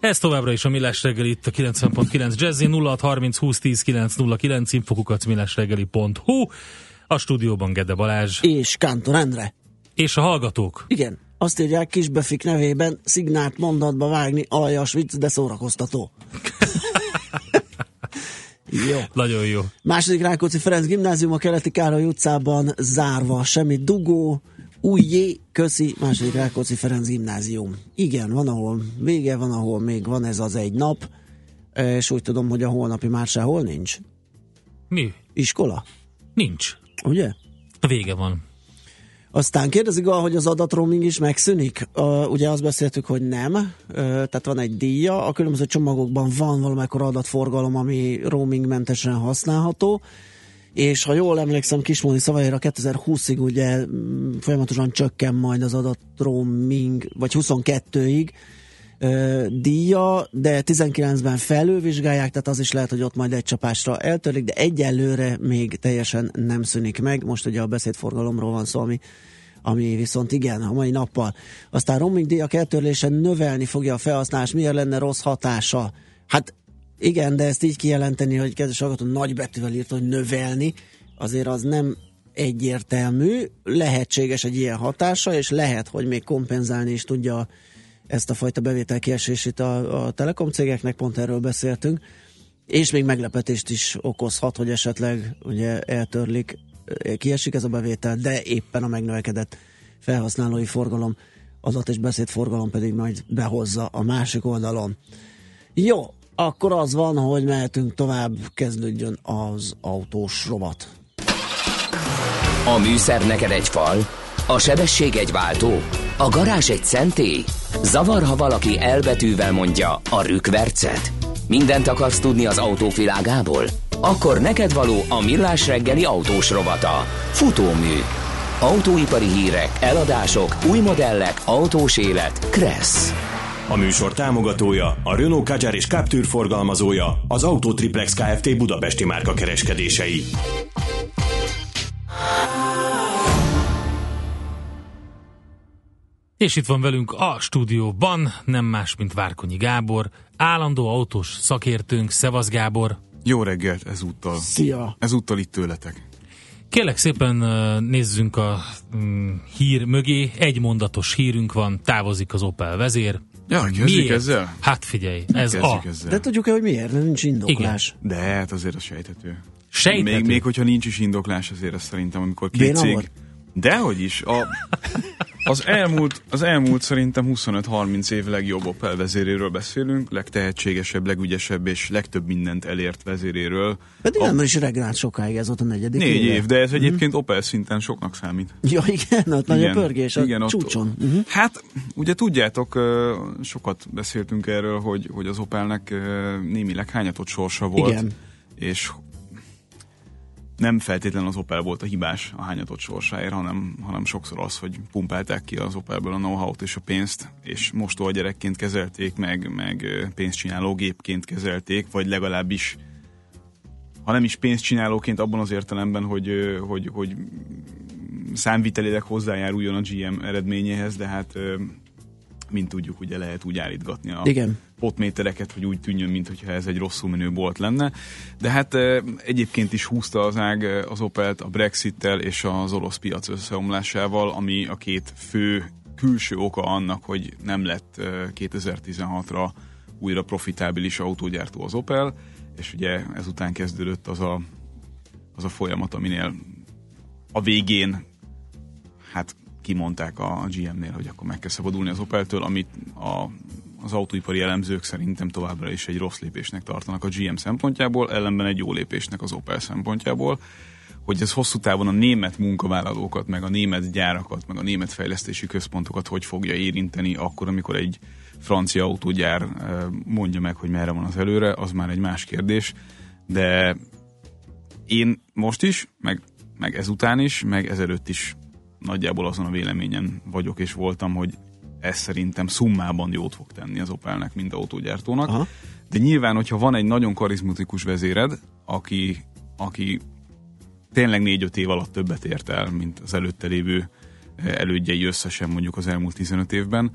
Ez továbbra is a Millás reggeli itt a 90.9 Jazzy 0630 20 10 909 infokukat millásreggeli.hu a stúdióban Gede Balázs. És Kántor Endre. És a hallgatók. Igen, azt írják Kisbefik nevében szignált mondatba vágni, aljas vicc, de szórakoztató. jó. Nagyon jó. Második Rákóczi Ferenc gimnázium a keleti Károly utcában zárva, semmi dugó, újjé, köszi, második Rákóczi Ferenc gimnázium. Igen, van, ahol vége, van, ahol még van ez az egy nap, és úgy tudom, hogy a holnapi már sehol nincs. Mi? Iskola? Nincs. Ugye? A vége van. Aztán kérdezik, hogy az adatroaming is megszűnik. Uh, ugye azt beszéltük, hogy nem, uh, tehát van egy díja, a különböző csomagokban van valamikor adatforgalom, ami roamingmentesen használható, és ha jól emlékszem, Kismóni szavaira 2020-ig ugye mm, folyamatosan csökken majd az adatroaming, vagy 22-ig, díja, de 19-ben felülvizsgálják, tehát az is lehet, hogy ott majd egy csapásra eltörik, de egyelőre még teljesen nem szűnik meg. Most ugye a beszédforgalomról van szó, ami, ami viszont igen, a mai nappal. Aztán roaming díjak eltörlése növelni fogja a felhasználás, miért lenne rossz hatása? Hát igen, de ezt így kijelenteni, hogy kedves hallgató nagy betűvel írt, hogy növelni, azért az nem egyértelmű, lehetséges egy ilyen hatása, és lehet, hogy még kompenzálni is tudja ezt a fajta bevételkiesését a, a telekom cégeknek, pont erről beszéltünk, és még meglepetést is okozhat, hogy esetleg ugye eltörlik, kiesik ez a bevétel, de éppen a megnövekedett felhasználói forgalom, adat és beszédforgalom pedig majd behozza a másik oldalon. Jó, akkor az van, hogy mehetünk tovább, kezdődjön az autós rovat. A műszer neked egy fal, a sebesség egy váltó, a garázs egy szentély? Zavar, ha valaki elbetűvel mondja a rükvercet? Mindent akarsz tudni az autóvilágából? Akkor neked való a millás reggeli autós rovata. Futómű. Autóipari hírek, eladások, új modellek, autós élet. Kressz. A műsor támogatója, a Renault Kadjar és Captur forgalmazója, az Autotriplex Kft. Budapesti márka kereskedései. És itt van velünk a stúdióban, nem más, mint Várkonyi Gábor, állandó autós szakértőnk, Szevasz Gábor. Jó reggelt ezúttal. Szia! Ezúttal itt tőletek. Kérlek szépen nézzünk a mm, hír mögé. Egy mondatos hírünk van, távozik az Opel vezér. Ja, kezdjük miért? ezzel? Hát figyelj, ez a. Ezzel. De tudjuk-e, hogy miért? Nincs indoklás. Igen. De hát azért az sejthető. Sejthető? Még, még hogyha nincs is indoklás, azért azt szerintem, amikor két Béna cég... Dehogy is. A, az, elmúlt, az elmúlt szerintem 25-30 év legjobb Opel vezéréről beszélünk, legtehetségesebb, legügyesebb és legtöbb mindent elért vezéréről. Pedig a... nem is regrált sokáig, ez volt a negyedik Négy éve. év, de ez egyébként mm. Opel szinten soknak számít. Ja igen, ott nagy a pörgés a igen, csúcson. Ott, uh-huh. Hát, ugye tudjátok, sokat beszéltünk erről, hogy, hogy az Opelnek némileg hányatott sorsa volt. Igen. És nem feltétlenül az Opel volt a hibás a hányatott sorsáért, hanem, hanem sokszor az, hogy pumpálták ki az Opelből a know-how-t és a pénzt, és gyerekként kezelték, meg, meg pénzcsináló gépként kezelték, vagy legalábbis ha nem is pénzcsinálóként abban az értelemben, hogy, hogy, hogy számvitelileg hozzájáruljon a GM eredményéhez, de hát mint tudjuk, ugye lehet úgy állítgatni a Igen. Potmétereket, hogy úgy tűnjön, mintha ez egy rosszul menő bolt lenne. De hát egyébként is húzta az ág az Opelt a Brexit-tel és az orosz piac összeomlásával, ami a két fő külső oka annak, hogy nem lett 2016-ra újra profitábilis autógyártó az Opel, és ugye ezután kezdődött az a, az a folyamat, aminél a végén hát kimondták a GM-nél, hogy akkor meg kell szabadulni az Opel-től, amit a, az autóipari elemzők szerintem továbbra is egy rossz lépésnek tartanak a GM szempontjából, ellenben egy jó lépésnek az Opel szempontjából, hogy ez hosszú távon a német munkavállalókat, meg a német gyárakat, meg a német fejlesztési központokat hogy fogja érinteni akkor, amikor egy francia autógyár mondja meg, hogy merre van az előre, az már egy más kérdés, de én most is, meg, meg ezután is, meg ezelőtt is nagyjából azon a véleményen vagyok és voltam, hogy ez szerintem szummában jót fog tenni az Opelnek, mint autógyártónak. Aha. De nyilván, hogyha van egy nagyon karizmatikus vezéred, aki, aki tényleg négy-öt év alatt többet ért el, mint az előtte lévő eh, elődjei összesen mondjuk az elmúlt 15 évben,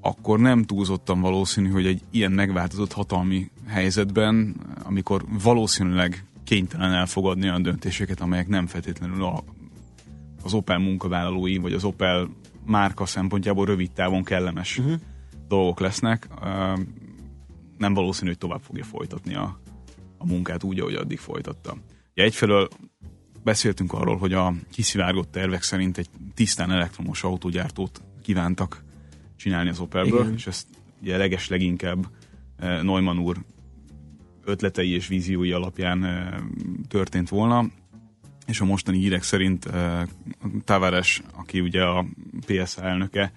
akkor nem túlzottan valószínű, hogy egy ilyen megváltozott hatalmi helyzetben, amikor valószínűleg kénytelen elfogadni olyan döntéseket, amelyek nem feltétlenül a, az Opel munkavállalói, vagy az Opel márka szempontjából rövid távon kellemes uh-huh. dolgok lesznek, nem valószínű, hogy tovább fogja folytatni a, a munkát úgy, ahogy addig folytatta. Ja, egyfelől beszéltünk arról, hogy a kiszivárgott tervek szerint egy tisztán elektromos autógyártót kívántak csinálni az Opelből, Igen. és ezt ugye leges leginkább Neumann úr ötletei és víziói alapján történt volna, és a mostani hírek szerint Tavares, aki ugye a PSA elnöke,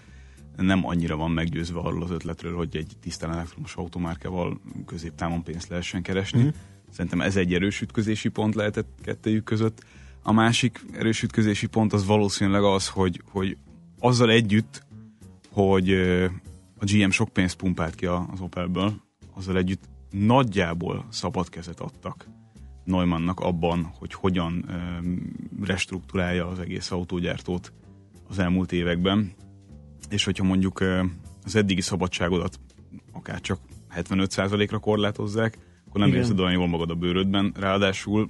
nem annyira van meggyőzve arról az ötletről, hogy egy tisztán elektromos automárkával középtávon pénzt lehessen keresni. Uh-huh. Szerintem ez egy erős ütközési pont lehetett kettőjük között. A másik erős ütközési pont az valószínűleg az, hogy, hogy azzal együtt, hogy a GM sok pénzt pumpált ki az Opelből, azzal együtt nagyjából szabad kezet adtak Neumannnak abban, hogy hogyan restruktúrálja az egész autógyártót az elmúlt években, és hogyha mondjuk az eddigi szabadságodat akár csak 75%-ra korlátozzák, akkor nem Igen. érzed olyan jól magad a bőrödben. Ráadásul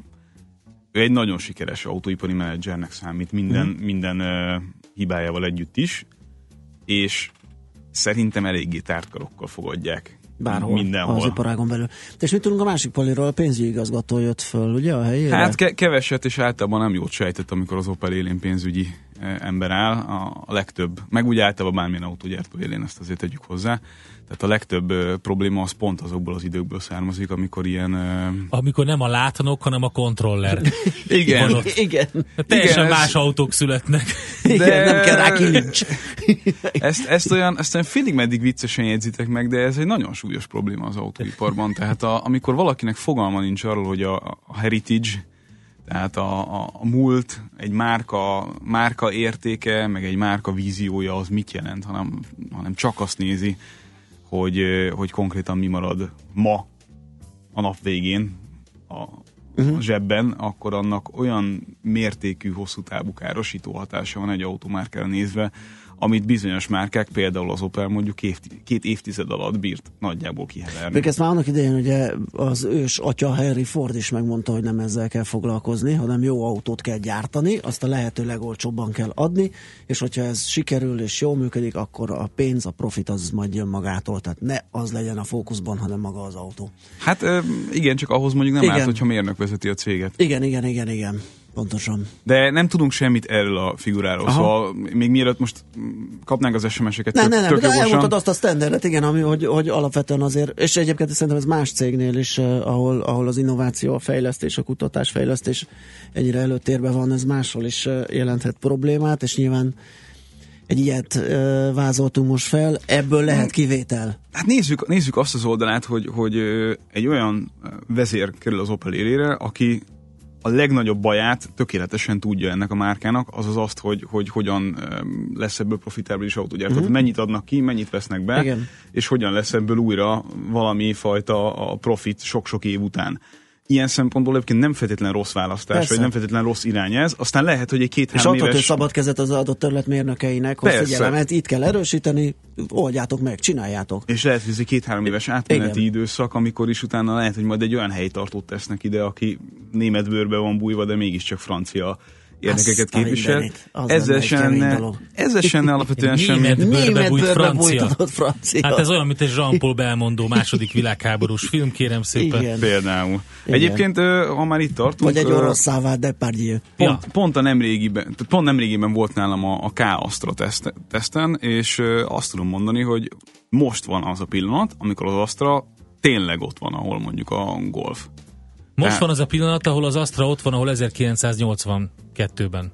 ő egy nagyon sikeres autóipari menedzsernek számít minden, uh-huh. minden uh, hibájával együtt is, és szerintem eléggé tártkarokkal fogadják bárhol Mindenhol. az iparágon belül. És mit tudunk a másik poliról? A pénzügyi igazgató jött föl, ugye a helyére? Hát ke- keveset, és általában nem jót sejtett, amikor az Opel élén pénzügyi ember áll. A, a legtöbb, meg úgy általában bármilyen autógyártó élén, ezt azért tegyük hozzá. Tehát a legtöbb ö, probléma az pont azokból az időkből származik, amikor ilyen... Ö... Amikor nem a látnok, hanem a kontroller. Igen. Igen. Teljesen Igen, más ez... autók születnek. De... Igen, nem kell rá kilincs. ezt, ezt, olyan, ezt olyan félig meddig viccesen jegyzitek meg, de ez egy nagyon súlyos probléma az autóiparban. Tehát a, amikor valakinek fogalma nincs arról, hogy a, a heritage, tehát a, a, a múlt, egy márka, márka értéke, meg egy márka víziója az mit jelent, hanem, hanem csak azt nézi, hogy, hogy konkrétan mi marad ma a nap végén a, uh-huh. a zsebben, akkor annak olyan mértékű, hosszú távú károsító hatása van egy automárkára nézve, amit bizonyos márkák, például az Opel mondjuk évti, két évtized alatt bírt nagyjából kiheverni. Még ezt már annak idején ugye az ős atya Henry Ford is megmondta, hogy nem ezzel kell foglalkozni, hanem jó autót kell gyártani, azt a lehető legolcsóbban kell adni, és hogyha ez sikerül és jól működik, akkor a pénz, a profit az majd jön magától, tehát ne az legyen a fókuszban, hanem maga az autó. Hát igen, csak ahhoz mondjuk nem igen. állt, hogyha mérnök vezeti a céget. Igen, igen, igen, igen. Pontosan. De nem tudunk semmit erről a figuráról, Aha. szóval még mielőtt most kapnánk az SMS-eket ne, tök, ne, de elmondtad azt a standardet, igen, ami, hogy, hogy alapvetően azért, és egyébként szerintem ez más cégnél is, uh, ahol, ahol az innováció, a fejlesztés, a kutatás, fejlesztés ennyire előtérben van, ez máshol is uh, jelenthet problémát, és nyilván egy ilyet uh, vázoltunk most fel, ebből lehet kivétel. Hát nézzük, nézzük azt az oldalát, hogy, hogy egy olyan vezér kerül az Opel élére, aki a legnagyobb baját tökéletesen tudja ennek a márkának, az az azt, hogy, hogy hogyan lesz ebből profitábilis autógyártó. Uh-huh. Mennyit adnak ki, mennyit vesznek be, Igen. és hogyan lesz ebből újra valami fajta a profit sok-sok év után ilyen szempontból egyébként nem feltétlen rossz választás, Persze. vagy nem feltétlen rossz irány ez. Aztán lehet, hogy egy két-három éves... És adhat szabad kezet az adott terület mérnökeinek, hogy figyelem, hát itt kell erősíteni, oldjátok meg, csináljátok. És lehet, hogy ez egy két-három éves átmeneti Igen. időszak, amikor is utána lehet, hogy majd egy olyan helytartót tesznek ide, aki német bőrbe van bújva, de mégiscsak francia érdekeket képvisel. Ezzel sem, ezzel sem alapvetően sem. Német francia. francia. Hát ez olyan, mint egy Jean-Paul Belmondó második világháborús film, kérem szépen. Igen. Például. Igen. Egyébként, ha már itt tartunk... Vagy egy orosz szává, Depardieu. Pont, ja. pont, a nemrégiben, pont nemrégiben volt nálam a, a K-Astra teszt, teszten, és azt tudom mondani, hogy most van az a pillanat, amikor az Astra tényleg ott van, ahol mondjuk a Golf. Most van az a pillanat, ahol az Astra ott van, ahol 1982-ben.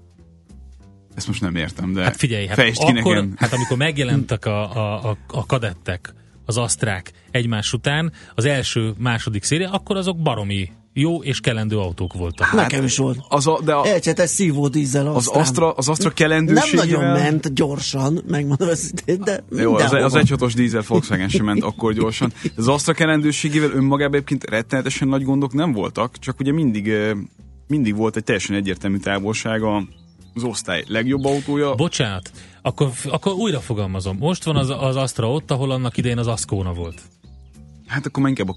Ezt most nem értem, de hát figyelj, hát, akkor, nekem. hát amikor megjelentek a, a, a, a kadettek, az asztrák egymás után, az első, második széria, akkor azok baromi jó és kelendő autók voltak. Hát, Nekem is volt. Az a, de a, Elcsetes szívó dízel az Astra, az Astra kelendőségével... Nem nagyon ment gyorsan, megmondom őszintén, de Jó, az, az 1.6-os dízel Volkswagen sem ment akkor gyorsan. Az Astra kelendőségével önmagában egyébként rettenetesen nagy gondok nem voltak, csak ugye mindig, mindig volt egy teljesen egyértelmű távolsága az osztály legjobb autója. Bocsánat, akkor, akkor újra fogalmazom. Most van az, az Astra ott, ahol annak idején az Ascona volt. Hát akkor inkább a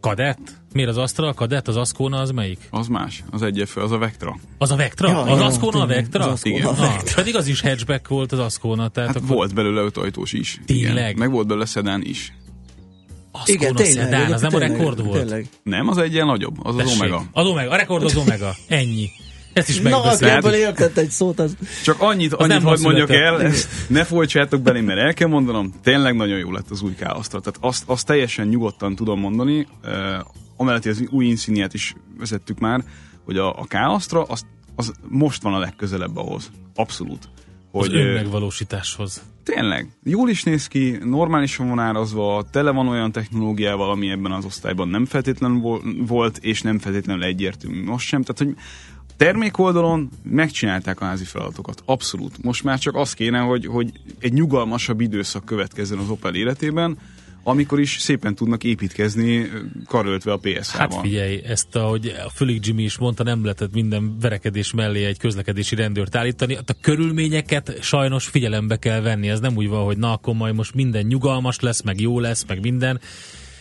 Kadett. Miért az Astra, a Kadett, az Ascona az melyik? Az más, az egyet az a Vectra. Az a Vectra? Ja, az Ascona a Vectra? Az Igen. A Vectra. pedig az is hatchback volt az Ascona. Tehát hát akkor... volt belőle öt ajtós is. Tényleg? Igen. Meg volt belőle szedán is. Ascona igen, tényleg, szedán, az nem tényleg, a rekord volt. Tényleg. Nem, az egy ilyen nagyobb, az Tessék. az Omega. Az Omega, a rekord az Omega. Ennyi. Ezt is Na, ebből értett egy szót. Az... Csak annyit, az annyit hogy mondjak el, ezt ne folytsátok belém, mert el kell mondanom, tényleg nagyon jó lett az új káosztra. Tehát azt, azt teljesen nyugodtan tudom mondani, uh, amellett, hogy az új inszíniát is vezettük már, hogy a, a káosztra az, az most van a legközelebb ahhoz. Abszolút. Hogy, az önmegvalósításhoz. Tényleg. Jól is néz ki, normálisan van árazva, tele van olyan technológiával, ami ebben az osztályban nem feltétlenül volt, és nem feltétlenül egyértelmű most sem. Tehát, hogy termékoldalon megcsinálták a házi feladatokat. Abszolút. Most már csak az kéne, hogy, hogy egy nyugalmasabb időszak következzen az Opel életében, amikor is szépen tudnak építkezni karöltve a PSA-val. Hát figyelj, ezt ahogy a Fölig Jimmy is mondta, nem lehetett minden verekedés mellé egy közlekedési rendőrt állítani. Hát a körülményeket sajnos figyelembe kell venni. Ez nem úgy van, hogy na akkor majd most minden nyugalmas lesz, meg jó lesz, meg minden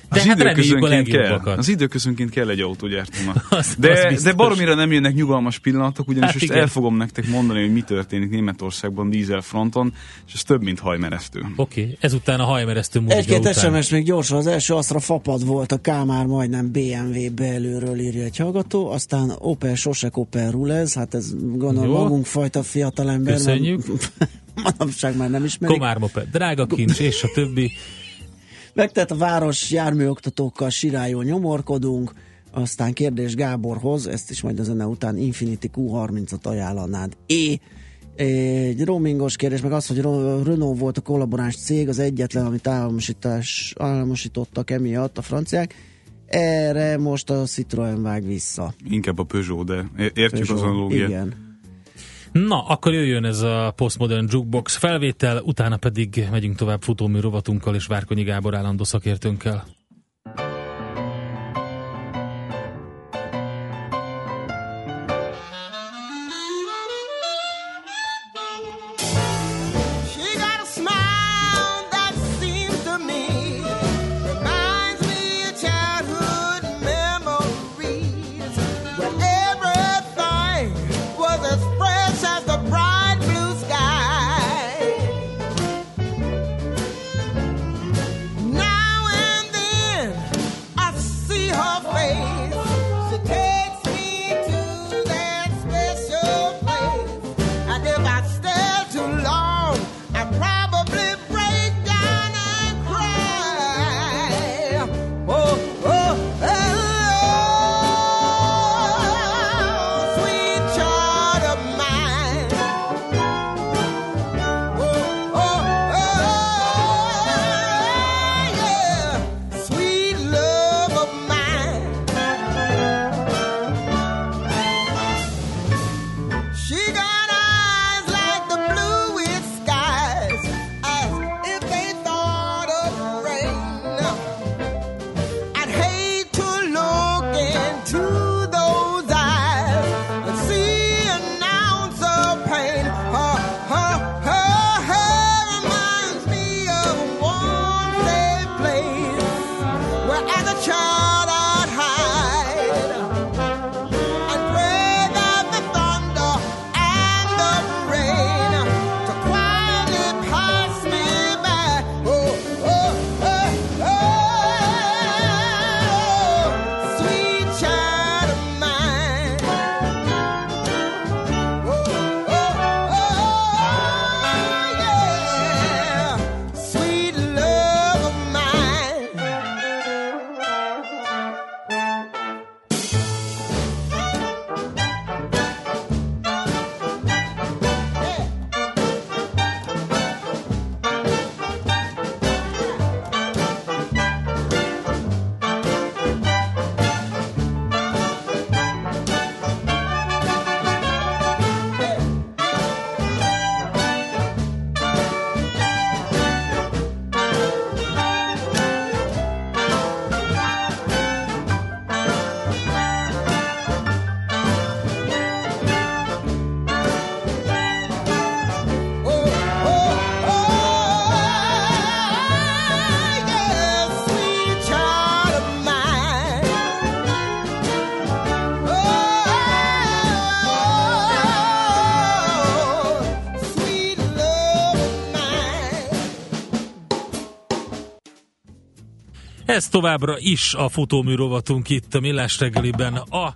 de az hát a kell. Az időközönként kell egy autógyártónak. de, de baromira nem jönnek nyugalmas pillanatok, ugyanis hát most igen. el fogom nektek mondani, hogy mi történik Németországban dízel fronton, és ez több, mint hajmeresztő. Oké, okay. ezután a hajmeresztő múlva Egy-két. SMS még gyorsan, az első azra fapad volt, a Kámár majdnem BMW belőről írja egy hallgató, aztán Opel Sosek Opel Rulez, hát ez gondolom magunk fajta fiatalember. Köszönjük. Manapság már nem ismerik. Komár Moped, drága kincs, és a többi. Megtett a város járműoktatókkal sirályul nyomorkodunk, aztán kérdés Gáborhoz, ezt is majd a zene után Infinity Q30-at ajánlanád. É, egy roamingos kérdés, meg az, hogy Renault volt a kollaboráns cég, az egyetlen, amit államosítás, államosítottak emiatt a franciák. Erre most a Citroen vág vissza. Inkább a Peugeot, de értjük Peugeot, az analógiát. Igen. Na, akkor jöjjön ez a Postmodern Jukebox felvétel, utána pedig megyünk tovább futómű rovatunkkal és Várkonyi Gábor állandó szakértőnkkel. Ez továbbra is a futómű rovatunk itt a Millás reggeliben. A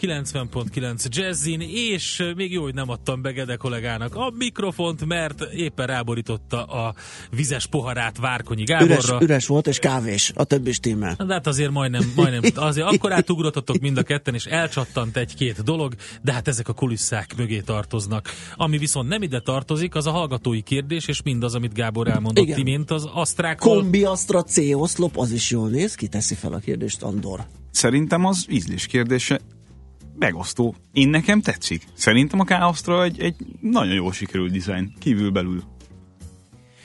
90.9 Jazzin, és még jó, hogy nem adtam be Gede kollégának a mikrofont, mert éppen ráborította a vizes poharát Várkonyi Gáborra. Üres, üres volt, és kávés, a többi stimmel. De hát azért majdnem, majdnem azért akkor átugrottatok mind a ketten, és elcsattant egy-két dolog, de hát ezek a kulisszák mögé tartoznak. Ami viszont nem ide tartozik, az a hallgatói kérdés, és mindaz, amit Gábor elmondott Igen. imént, az asztrákról. Kombi Astra C oszlop, az is jól néz ki, teszi fel a kérdést Andor. Szerintem az ízlés kérdése megosztó. Én nekem tetszik. Szerintem a Káosztra egy, egy nagyon jól sikerült dizájn, kívül belül.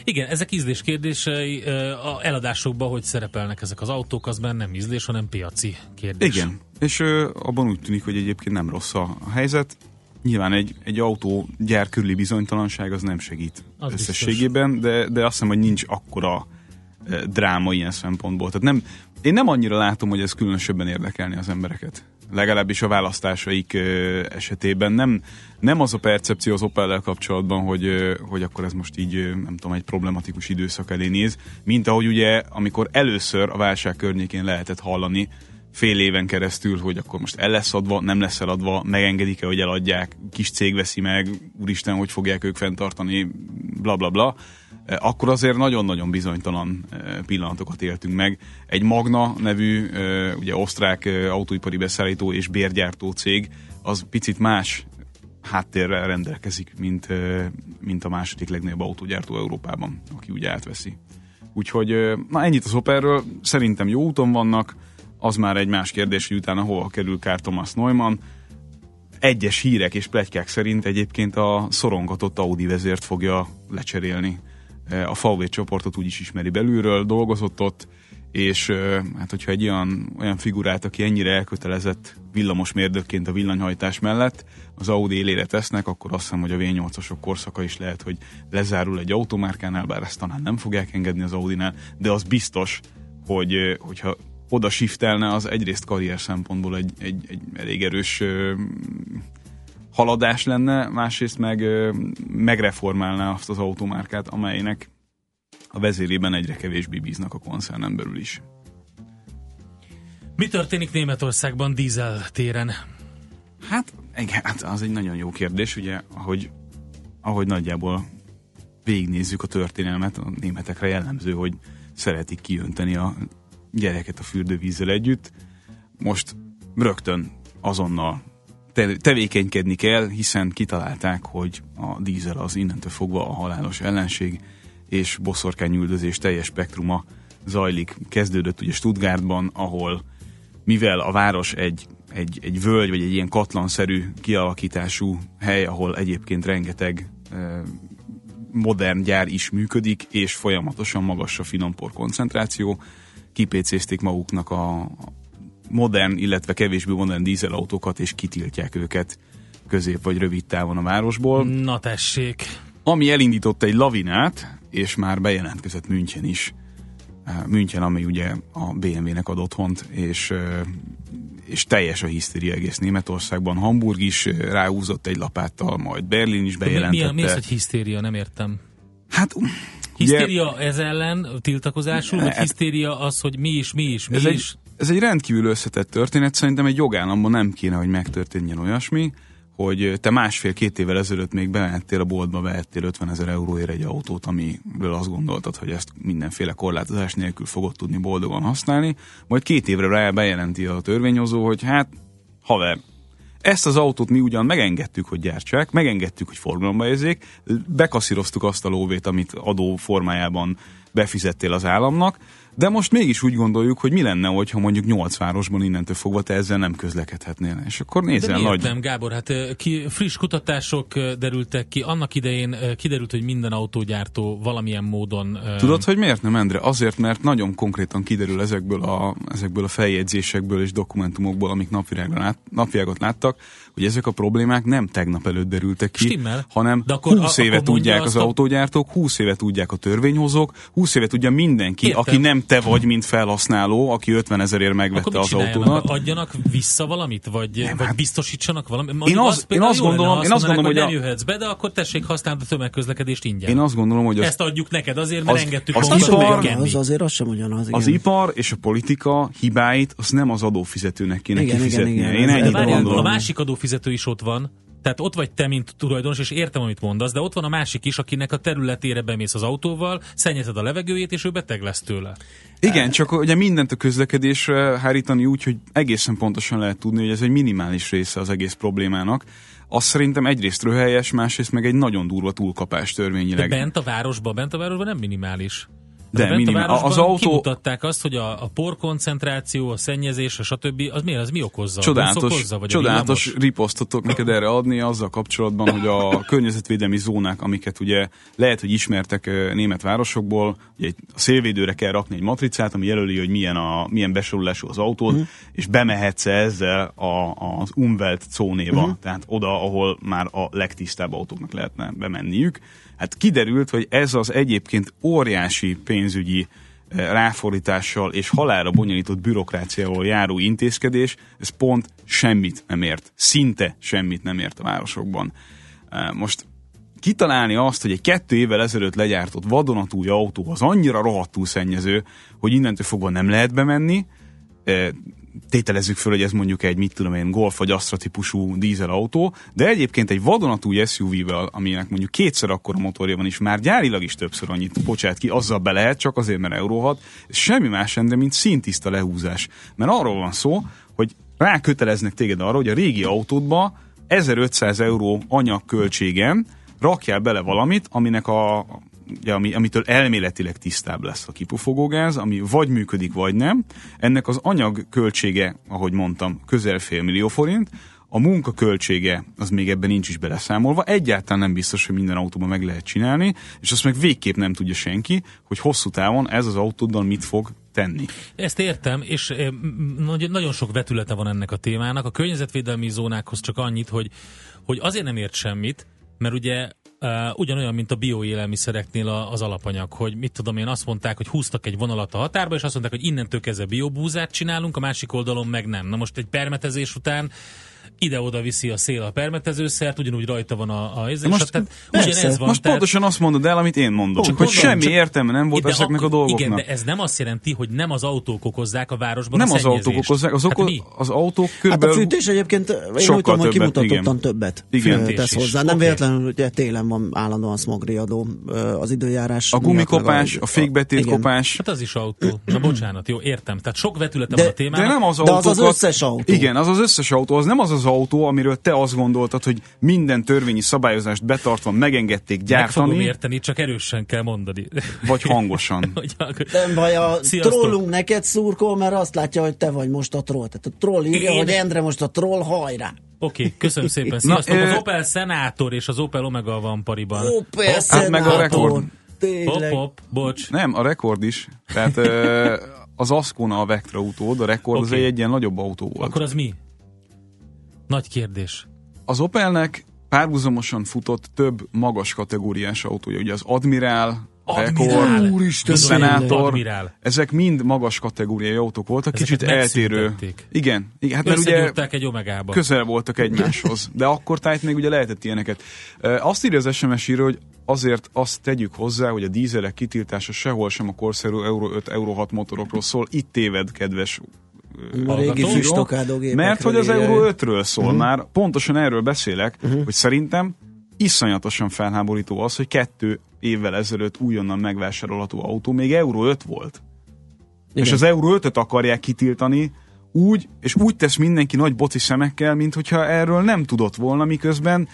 Igen, ezek ízlés kérdései a eladásokban, hogy szerepelnek ezek az autók, az már nem ízlés, hanem piaci kérdés. Igen, és abban úgy tűnik, hogy egyébként nem rossz a, helyzet. Nyilván egy, egy autó gyár körüli bizonytalanság az nem segít az összességében, de, de azt hiszem, hogy nincs akkora dráma ilyen szempontból. Tehát nem, én nem annyira látom, hogy ez különösebben érdekelni az embereket legalábbis a választásaik esetében. Nem, nem az a percepció az opel kapcsolatban, hogy, hogy akkor ez most így, nem tudom, egy problematikus időszak elé néz, mint ahogy ugye, amikor először a válság környékén lehetett hallani, fél éven keresztül, hogy akkor most el lesz adva, nem lesz eladva, megengedik-e, hogy eladják, kis cég veszi meg, úristen, hogy fogják ők fenntartani, bla bla bla akkor azért nagyon-nagyon bizonytalan eh, pillanatokat éltünk meg. Egy Magna nevű, eh, ugye osztrák autóipari beszállító és bérgyártó cég, az picit más háttérrel rendelkezik, mint, mint a második legnagyobb autógyártó Európában, aki ugye átveszi. Úgyhogy na ennyit az Operről, szerintem jó úton vannak, az már egy más kérdés, hogy utána hova kerül Kár Thomas Neumann. Egyes hírek és pletykák szerint egyébként a szorongatott Audi vezért fogja lecserélni a VW csoportot úgy is ismeri belülről, dolgozott ott, és hát hogyha egy olyan, olyan figurát, aki ennyire elkötelezett villamos mérdőként a villanyhajtás mellett az Audi élére tesznek, akkor azt hiszem, hogy a V8-asok korszaka is lehet, hogy lezárul egy automárkánál, bár ezt talán nem fogják engedni az Audinál, de az biztos, hogy hogyha oda shiftelne, az egyrészt karrier szempontból egy, egy, egy elég erős haladás lenne, másrészt meg megreformálná azt az automárkát, amelynek a vezérében egyre kevésbé bíznak a koncernen belül is. Mi történik Németországban dízel téren? Hát, igen, hát az egy nagyon jó kérdés, ugye, ahogy, ahogy nagyjából végignézzük a történelmet, a németekre jellemző, hogy szeretik kiönteni a gyereket a fürdővízzel együtt. Most rögtön azonnal tevékenykedni kell, hiszen kitalálták, hogy a dízel az innentől fogva a halálos ellenség, és boszorkányüldözés teljes spektruma zajlik. Kezdődött ugye Stuttgartban, ahol mivel a város egy, egy, egy völgy, vagy egy ilyen katlanszerű kialakítású hely, ahol egyébként rengeteg e, modern gyár is működik, és folyamatosan magas a finompor koncentráció, kipécézték maguknak a, modern, illetve kevésbé modern dízelautókat, és kitiltják őket közép vagy rövid távon a városból. Na tessék! Ami elindított egy lavinát, és már bejelentkezett München is. München, ami ugye a BMW-nek ad otthont, és, és teljes a hisztéria egész Németországban. Hamburg is ráhúzott egy lapáttal, majd Berlin is bejelentette. Mi, mi, mi az, hogy hisztéria? Nem értem. Hát Hisztéria ugye, ez ellen tiltakozásul, vagy hisztéria az, hogy mi is, mi is, mi ez is? Egy, ez egy rendkívül összetett történet, szerintem egy jogállamban nem kéne, hogy megtörténjen olyasmi, hogy te másfél-két évvel ezelőtt még bementél a boltba, vehettél 50 ezer euróért egy autót, amiről azt gondoltad, hogy ezt mindenféle korlátozás nélkül fogod tudni boldogan használni, majd két évre rá bejelenti a törvényhozó, hogy hát haver, ezt az autót mi ugyan megengedtük, hogy gyártsák, megengedtük, hogy forgalomba érzék, bekaszíroztuk azt a lóvét, amit adó formájában befizettél az államnak, de most mégis úgy gondoljuk, hogy mi lenne, hogyha mondjuk nyolc városban innentől fogva te ezzel nem közlekedhetnél. És akkor nézzen De nagy... nem, Gábor, hát ki, friss kutatások derültek ki. Annak idején kiderült, hogy minden autógyártó valamilyen módon... Tudod, hogy miért nem, Endre? Azért, mert nagyon konkrétan kiderül ezekből a, ezekből a feljegyzésekből és dokumentumokból, amik lát, napvilágot láttak, hogy ezek a problémák nem tegnap előtt derültek ki, Stimmel. hanem De akkor, 20 éve tudják az a... autógyártók, 20 éve tudják a törvényhozók, 20 éve tudja mindenki, Értem. aki nem te vagy, mint felhasználó, aki 50 ezerért megvette Akkor az autódat. Adjanak vissza valamit, vagy, nem, vagy hát biztosítsanak valamit? Én, az, azt, én azt gondolom, én azt gondolom, hogy, nem jöhetsz be, de akkor tessék használni a tömegközlekedést ingyen. Én azt gondolom, hogy az, ezt adjuk neked azért, mert az, engedtük az, az, ipar, az azért az sem ugyanaz. Igen. Az ipar és a politika hibáit az nem az adófizetőnek kéne igen, kifizetnie. Igen, igen, Én ennyit gondolom. A másik adófizető is ott van, tehát ott vagy te, mint tulajdonos, és értem, amit mondasz, de ott van a másik is, akinek a területére bemész az autóval, szennyezed a levegőjét, és ő beteg lesz tőle. Igen, csak ugye mindent a közlekedésre hárítani úgy, hogy egészen pontosan lehet tudni, hogy ez egy minimális része az egész problémának. Azt szerintem egyrészt röhelyes, másrészt meg egy nagyon durva túlkapás törvényileg. De bent a városban, bent a városban nem minimális. De bent minimál. A az autó... Kimutatták azt, hogy a, a porkoncentráció, a szennyezés, a stb. az miért, az mi okozza? Csodálatos, okozza, vagy csodálatos riposztotok neked erre adni azzal kapcsolatban, hogy a környezetvédelmi zónák, amiket ugye lehet, hogy ismertek német városokból, ugye a szélvédőre kell rakni egy matricát, ami jelöli, hogy milyen, a, milyen besorolású az autód, mm. és bemehetsz ezzel a, az Umwelt zónéba, mm. tehát oda, ahol már a legtisztább autóknak lehetne bemenniük Hát kiderült, hogy ez az egyébként óriási pénzügyi eh, ráfordítással és halára bonyolított bürokráciával járó intézkedés, ez pont semmit nem ért. Szinte semmit nem ért a városokban. Eh, most kitalálni azt, hogy egy kettő évvel ezelőtt legyártott vadonatúj autó az annyira rohadtul szennyező, hogy innentől fogva nem lehet bemenni, eh, tételezzük föl, hogy ez mondjuk egy, mit tudom én, Golf vagy Astra típusú dízelautó, de egyébként egy vadonatúj SUV-vel, aminek mondjuk kétszer akkora motorja van is, már gyárilag is többször annyit bocsát ki, azzal be lehet, csak azért, mert Euró 6, ez semmi más sem, de mint szintiszta lehúzás. Mert arról van szó, hogy ráköteleznek téged arra, hogy a régi autódba 1500 euró anyagköltségen rakjál bele valamit, aminek a ugye, ami, amitől elméletileg tisztább lesz a kipufogógáz, ami vagy működik, vagy nem. Ennek az anyag költsége, ahogy mondtam, közel fél millió forint, a munkaköltsége az még ebben nincs is beleszámolva, egyáltalán nem biztos, hogy minden autóban meg lehet csinálni, és azt meg végképp nem tudja senki, hogy hosszú távon ez az autóddal mit fog tenni. Ezt értem, és eh, nagyon sok vetülete van ennek a témának. A környezetvédelmi zónákhoz csak annyit, hogy, hogy azért nem ért semmit, mert ugye Ugyanolyan, mint a bioélelmiszereknél az alapanyag, hogy mit tudom én, azt mondták, hogy húztak egy vonalat a határba, és azt mondták, hogy innentől kezdve biobúzát csinálunk, a másik oldalon meg nem. Na most egy permetezés után ide-oda viszi a szél a permetezőszert, ugyanúgy rajta van a, a ez, most, tehát ugyanez van. Most tehát, pontosan azt mondod el, amit én mondok. Csak hogy semmi csak, értelme nem volt ezeknek akkor, a dolgoknak. Igen, de ez nem azt jelenti, hogy nem az autók okozzák a városban Nem a az autók okozzák, az, oko- hát az autók körülbelül... Hát a fűtés egyébként én úgy tudom, hogy kimutatottan többet igen. tesz hozzá. Nem okay. véletlenül, ugye télen van állandóan smogriadó az időjárás. A gumikopás, a fékbetét kopás. Hát az is autó. Na bocsánat, jó, értem. Tehát sok vetülete van a témának. De nem az autó. De az az összes autó. Igen, az az összes autó. Az nem az az autó, amiről te azt gondoltad, hogy minden törvényi szabályozást betartva megengedték gyártani. Meg fogom érteni, csak erősen kell mondani. Vagy hangosan. Nem baj, a Sziasztok. trollunk neked szurkol, mert azt látja, hogy te vagy most a troll. Tehát a troll írja, Én... hogy Endre most a troll, hajrá! Oké, okay, köszönöm szépen. Sziasztok, Na, az Opel Senator és az Opel Omega van pariban. Opel Hát meg a rekord. Hopp, hopp, bocs. Nem, a rekord is. Tehát az Ascona a Vectra utód, a rekord okay. az egy ilyen nagyobb autó volt. Akkor az mi? Nagy kérdés. Az Opelnek párhuzamosan futott több magas kategóriás autója, ugye az Admiral, Rekord, Úristen, Senator, Admiral. ezek mind magas kategóriai autók voltak, Ezeket kicsit eltérő. Igen, igen hát mert ugye egy omegába. közel voltak egymáshoz, de akkor tájt még ugye lehetett ilyeneket. Azt írja az SMS író, hogy azért azt tegyük hozzá, hogy a dízelek kitiltása sehol sem a korszerű Euro 5, Euro 6 motorokról szól. Itt téved, kedves a régi Mert hogy az Euró 5-ről szól uh-huh. már, pontosan erről beszélek, uh-huh. hogy szerintem iszonyatosan felháborító az, hogy kettő évvel ezelőtt újonnan megvásárolható autó még Euró 5 volt. Igen. És az Euró 5-öt akarják kitiltani, úgy, és úgy tesz mindenki nagy boci szemekkel, mint hogyha erről nem tudott volna, miközben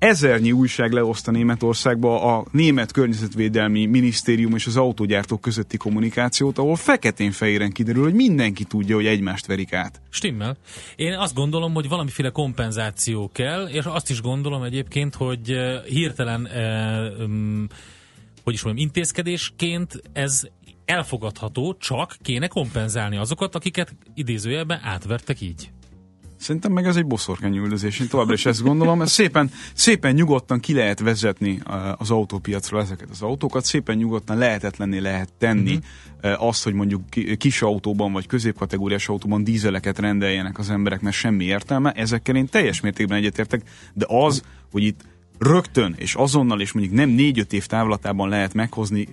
ezernyi újság leoszta Németországba a német környezetvédelmi minisztérium és az autógyártók közötti kommunikációt, ahol feketén-fehéren kiderül, hogy mindenki tudja, hogy egymást verik át. Stimmel. Én azt gondolom, hogy valamiféle kompenzáció kell, és azt is gondolom egyébként, hogy hirtelen hogy is mondjam, intézkedésként ez elfogadható, csak kéne kompenzálni azokat, akiket idézőjelben átvertek így. Szerintem meg ez egy boszorkányüldözés, én továbbra is ezt gondolom. Ez szépen, szépen nyugodtan ki lehet vezetni az autópiacról ezeket az autókat, szépen nyugodtan lehetetlenné lehet tenni uh-huh. azt, hogy mondjuk kis autóban vagy középkategóriás autóban dízeleket rendeljenek az emberek, mert semmi értelme. Ezekkel én teljes mértékben egyetértek, de az, hogy itt rögtön és azonnal, és mondjuk nem négy-öt év távlatában lehet meghozni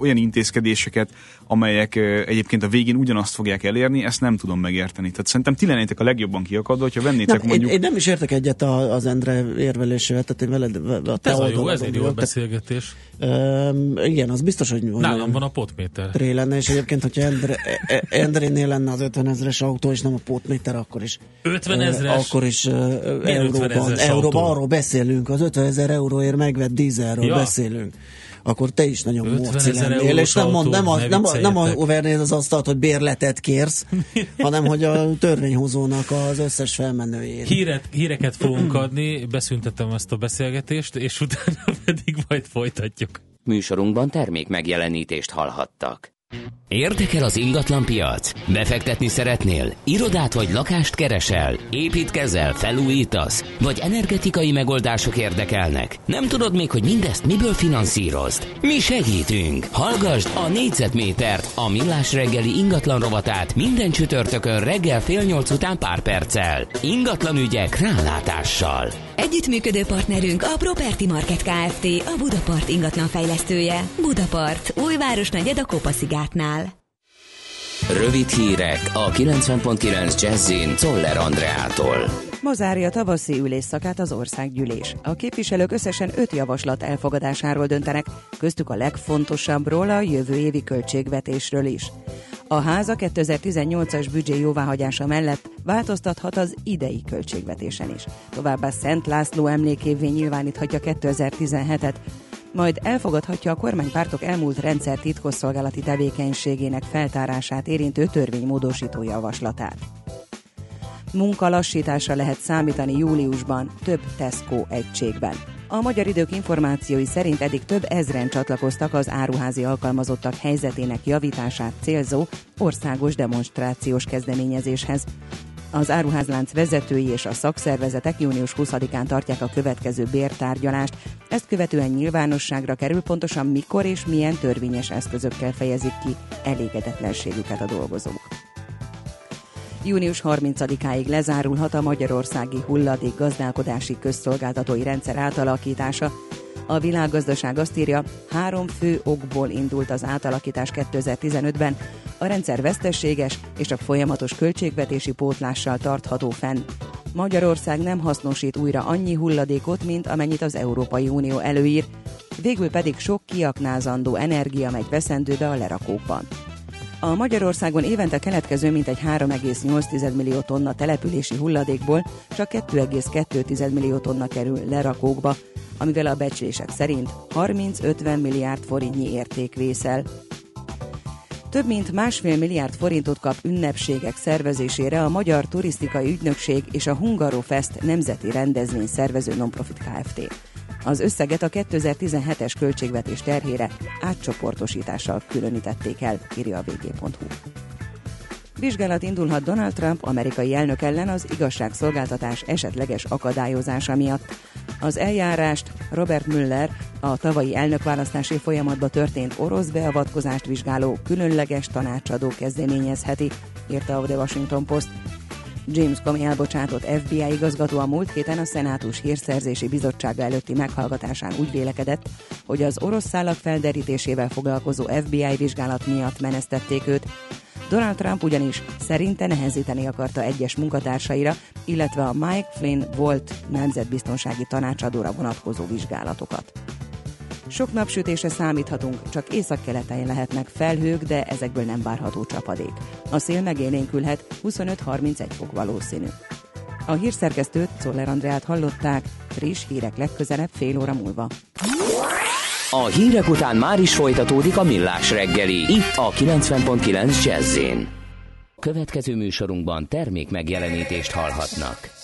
olyan intézkedéseket, amelyek egyébként a végén ugyanazt fogják elérni, ezt nem tudom megérteni. Tehát szerintem ti lennétek a legjobban kiakadva, hogyha vennétek nem, mondjuk... Én, én, nem is értek egyet a, az Endre érvelésével, tehát én veled a te Ez a jó, ez egy jó beszélgetés. Um, igen, az biztos, hogy... Nálam van a potméter. Tré lenne, és egyébként, hogyha Endre, e- e- Endrénél lenne az 50 ezeres autó, és nem a potméter, akkor is... 50 ezeres? Akkor is uh, euróban, euróban arról beszélünk, az 50 ezer euróért megvett dízelről ja. beszélünk akkor te is nagyon morci lennél, és nem, mond, nem, a, nem, a, nem a overnél az asztalt, hogy bérletet kérsz, hanem hogy a törvényhozónak az összes felmenőjét. Híret, híreket fogunk adni, beszüntetem ezt a beszélgetést, és utána pedig majd folytatjuk. Műsorunkban termék megjelenítést hallhattak. Érdekel az ingatlan piac? Befektetni szeretnél? Irodát vagy lakást keresel? Építkezel? Felújítasz? Vagy energetikai megoldások érdekelnek? Nem tudod még, hogy mindezt miből finanszírozd? Mi segítünk! Hallgasd a négyzetmétert, a millás reggeli ingatlan rovatát minden csütörtökön reggel fél nyolc után pár perccel. Ingatlan ügyek rálátással. Együttműködő partnerünk a Property Market Kft. a Budapart ingatlan fejlesztője. Budapart, újváros negyed a Kopaszigátnál. Rövid hírek a 90.9 Jazzin Toller Andreától. Ma zárja tavaszi ülésszakát az országgyűlés. A képviselők összesen öt javaslat elfogadásáról döntenek, köztük a legfontosabbról a jövő évi költségvetésről is. A háza 2018-as büdzsé jóváhagyása mellett változtathat az idei költségvetésen is. Továbbá Szent László emlékévé nyilváníthatja 2017-et, majd elfogadhatja a kormánypártok elmúlt rendszer titkosszolgálati tevékenységének feltárását érintő törvénymódosító javaslatát. Munkalassításra lehet számítani júliusban több Tesco egységben. A magyar idők információi szerint eddig több ezren csatlakoztak az áruházi alkalmazottak helyzetének javítását célzó országos demonstrációs kezdeményezéshez. Az áruházlánc vezetői és a szakszervezetek június 20-án tartják a következő bértárgyalást. Ezt követően nyilvánosságra kerül pontosan mikor és milyen törvényes eszközökkel fejezik ki elégedetlenségüket a dolgozók. Június 30-áig lezárulhat a Magyarországi Hulladék Gazdálkodási Közszolgáltatói Rendszer átalakítása. A világgazdaság azt írja, három fő okból indult az átalakítás 2015-ben. A rendszer vesztességes és a folyamatos költségvetési pótlással tartható fenn. Magyarország nem hasznosít újra annyi hulladékot, mint amennyit az Európai Unió előír, végül pedig sok kiaknázandó energia megy veszendőbe a lerakókban. A Magyarországon évente keletkező mintegy 3,8 millió tonna települési hulladékból csak 2,2 millió tonna kerül lerakókba, amivel a becslések szerint 30-50 milliárd forintnyi érték vészel. Több mint másfél milliárd forintot kap ünnepségek szervezésére a Magyar Turisztikai Ügynökség és a Hungarofest nemzeti rendezvény szervező Nonprofit Kft. Az összeget a 2017-es költségvetés terhére átcsoportosítással különítették el, írja a vg.hu. Vizsgálat indulhat Donald Trump amerikai elnök ellen az igazságszolgáltatás esetleges akadályozása miatt. Az eljárást Robert Müller, a tavalyi elnökválasztási folyamatba történt orosz beavatkozást vizsgáló különleges tanácsadó kezdeményezheti, írta a The Washington Post. James Comey elbocsátott FBI igazgató a múlt héten a Szenátus Hírszerzési Bizottsága előtti meghallgatásán úgy vélekedett, hogy az orosz szálak felderítésével foglalkozó FBI vizsgálat miatt menesztették őt. Donald Trump ugyanis szerinte nehezíteni akarta egyes munkatársaira, illetve a Mike Flynn volt nemzetbiztonsági tanácsadóra vonatkozó vizsgálatokat. Sok napsütése számíthatunk, csak északkeleten lehetnek felhők, de ezekből nem várható csapadék. A szél megélénkülhet, 25-31 fok valószínű. A hírszerkesztőt, Czoller Andreát hallották, friss hírek legközelebb fél óra múlva. A hírek után már is folytatódik a millás reggeli, itt a 90.9 jazz Következő műsorunkban termék megjelenítést hallhatnak.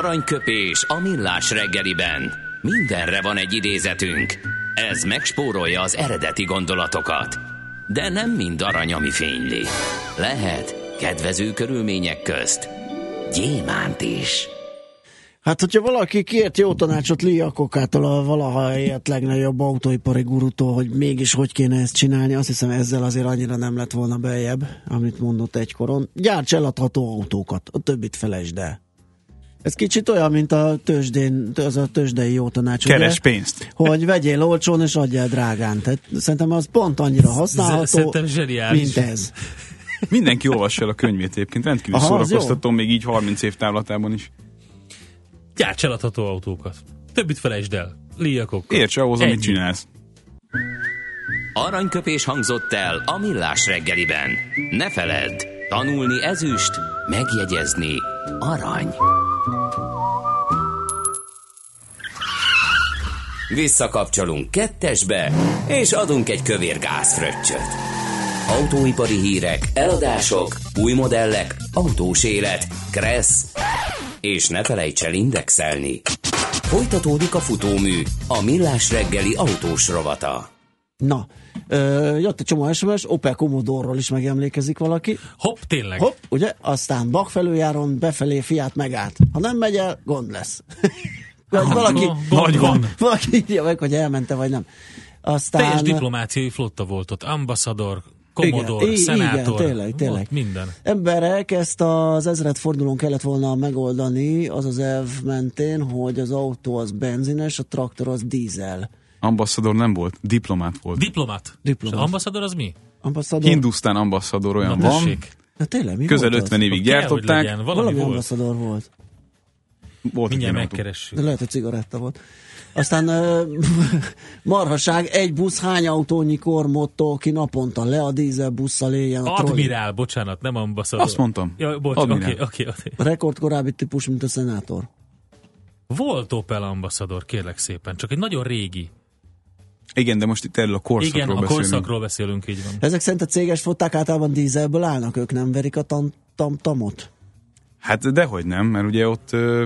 Aranyköpés a millás reggeliben. Mindenre van egy idézetünk. Ez megspórolja az eredeti gondolatokat. De nem mind arany, ami fényli. Lehet kedvező körülmények közt gyémánt is. Hát, hogyha valaki kért jó tanácsot Lia Kokától, a valaha élt legnagyobb autóipari gurutól, hogy mégis hogy kéne ezt csinálni, azt hiszem ezzel azért annyira nem lett volna beljebb, amit mondott egykoron. Gyárts eladható autókat, a többit felejtsd el. Ez kicsit olyan, mint a tőzsdén, az a tőzsdei jó tanács. ugye? Keres pénzt. Hogy vegyél olcsón és adjál drágán. Tehát szerintem az pont annyira használható, Szerintem zseniális. mint ez. Mindenki olvassa el a könyvét egyébként, rendkívül Aha, szórakoztató, még így 30 év távlatában is. Gyárts eladható autókat. Többit felejtsd el. Líjakokkal. Érts ahhoz, amit csinálsz. Aranyköpés hangzott el a millás reggeliben. Ne feledd, tanulni ezüst, megjegyezni arany. Visszakapcsolunk kettesbe, és adunk egy kövér gázfröccsöt. Autóipari hírek, eladások, új modellek, autós élet, kressz, és ne felejts el indexelni. Folytatódik a futómű, a millás reggeli autós rovata. Na, ö, jött egy csomó SMS, Opel Commodore-ról is megemlékezik valaki. Hopp, tényleg. Hopp, ugye? Aztán Bach felüljáron befelé fiát megállt. Ha nem megy el, gond lesz. vagy valaki, Gond van. valaki írja meg, hogy elmente, vagy nem. Aztán... Teljes diplomáciai flotta volt ott. Ambassador, Commodore, igen, szenátor. Igen, tényleg, tényleg. Minden. Emberek ezt az ezred fordulón kellett volna megoldani, az az elv mentén, hogy az autó az benzines, a traktor az dízel. Ambasszador nem volt, diplomát volt. Diplomat. Diplomat. És ambassador az mi? Ambasszador... Hindusztán ambasszador olyan Na, van, tessék. Na tényleg, mi közel volt 50 az? évig gyártották, legyen. Valami, Valami volt. ambasszador volt. Volt Mindjárt megkeressük. De lehet, hogy cigaretta volt. Aztán marhaság, egy busz hány autónyi kormotto, ki naponta le a dízel busszal éljen a trolli. Admirál, bocsánat, nem ambassador. Azt mondtam. Ja, bocs, oké, oké, oké. Rekord korábbi típus, mint a szenátor. Volt Opel ambassador, kérlek szépen, csak egy nagyon régi. Igen, de most itt erről a korszakról Igen, a beszélünk. korszakról beszélünk, így van. Ezek szerint a céges flották általában dízelből állnak, ők nem verik a tam, tam, tamot? Hát dehogy nem, mert ugye ott ö,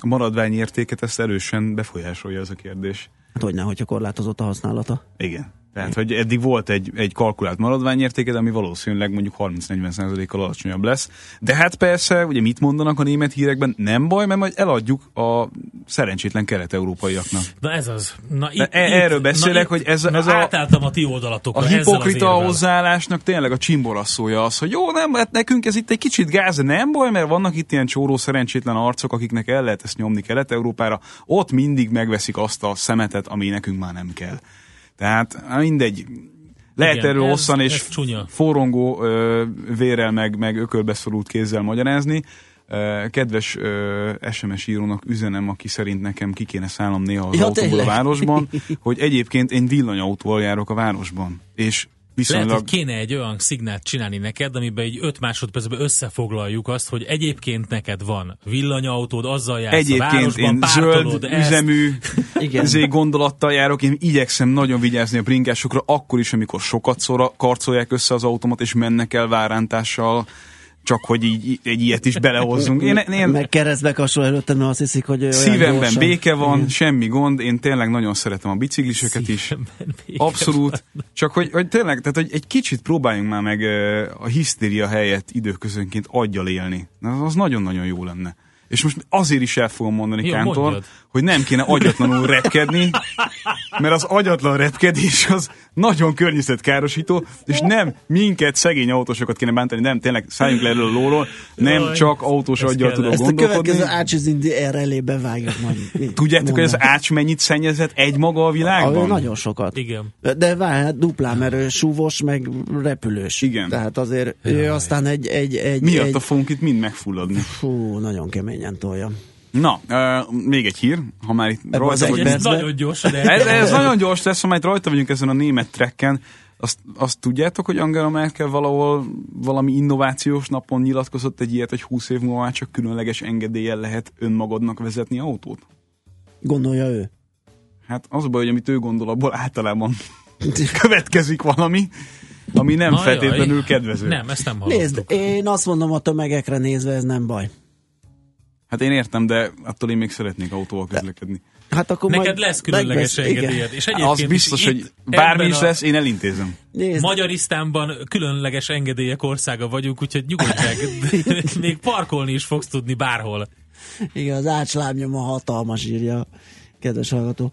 a maradvány értéket ezt erősen befolyásolja ez a kérdés. Hát hogy ne, hogyha korlátozott a használata. Igen. Tehát, hogy eddig volt egy, egy kalkulált maradványértéke, ami valószínűleg mondjuk 30-40%-kal alacsonyabb lesz. De hát persze, ugye mit mondanak a német hírekben? Nem baj, mert majd eladjuk a szerencsétlen kelet-európaiaknak. Na ez az. Na, itt, e- erről beszélek, hogy ez- na, ez a- Átálltam a ti oldalatokra. A hipokrita érvel. hozzáállásnak tényleg a csimboraszója az, hogy jó, nem, hát nekünk ez itt egy kicsit gáz, nem baj, mert vannak itt ilyen csóró szerencsétlen arcok, akiknek el lehet ezt nyomni Kelet-Európára, ott mindig megveszik azt a szemetet, ami nekünk már nem kell. Tehát hát mindegy. Lehet Igen, erről hosszan és ez csúnya. forrongó ö, vérrel meg, meg ökölbe szorult kézzel magyarázni. Ö, Kedves ö, SMS írónak üzenem, aki szerint nekem ki kéne szállnom néha az Ja, autóból a városban, hogy egyébként én villanyautóval járok a városban. És Lehet, viszonylag... hogy kéne egy olyan szignált csinálni neked, amiben egy 5 másodpercben összefoglaljuk azt, hogy egyébként neked van villanyautód, azzal jársz a Egyébként városban, én zöld ezt. üzemű Igen. ezért gondolattal járok, én igyekszem nagyon vigyázni a bringásokra, akkor is, amikor sokat szóra karcolják össze az automat, és mennek el várántással, csak hogy így egy ilyet is belehozzunk. Én, én Meg keresztbe kasol előtted, mert azt hiszik, hogy olyan szívemben gyorsan. béke van, Igen. semmi gond, én tényleg nagyon szeretem a bicikliseket is. Szívemben béke Abszolút. Csak hogy, hogy tényleg, tehát hogy egy kicsit próbáljunk már meg a hisztéria helyett időközönként aggyal élni. Na, Az nagyon-nagyon jó lenne. És most azért is el fogom mondani, Jó, Kántor, mondjad. hogy nem kéne agyatlanul repkedni, mert az agyatlan repkedés az nagyon környezetkárosító, és nem minket, szegény autósokat kéne bántani, nem, tényleg szálljunk le erről a lóról, nem Jaj, csak autós ez aggyal tudok Ezt a gondolkodni. következő Ácsiz Indi erre elébe vágjuk majd. Mi- Tudjátok, hogy az ács mennyit szennyezett egy maga a világban? Nagyon sokat. Igen. De várj, hát duplán, mert súvos, meg repülős. Igen. Tehát azért ő aztán egy, egy, egy, Miatta egy fogunk itt mind megfulladni. fú, nagyon keményen tolja. Na, uh, még egy hír, ha már itt Ebben rajta vagyunk. Ez nagyon gyors, de Ez, ez nagyon gyors lesz, ha már itt rajta vagyunk ezen a német trekken. Azt, azt tudjátok, hogy Angela Merkel valahol valami innovációs napon nyilatkozott egy ilyet, hogy 20 év múlva már csak különleges engedéllyel lehet önmagadnak vezetni autót? Gondolja ő. Hát az a baj, hogy amit ő gondol, abból általában következik valami, ami nem Na, feltétlenül jaj. kedvező. Nem, ezt nem hallottuk. Nézd, én azt mondom a tömegekre nézve, ez nem baj. Hát én értem, de attól én még szeretnék autóval közlekedni. Hát akkor Neked majd lesz különleges engedélyed. És egyébként Az biztos, hogy bármi is lesz, én elintézem. Nézd, Magyarisztánban különleges engedélyek országa vagyunk, úgyhogy nyugodj meg. Még parkolni is fogsz tudni bárhol. Igen, az ácslábnyoma hatalmas írja, kedves hallgató.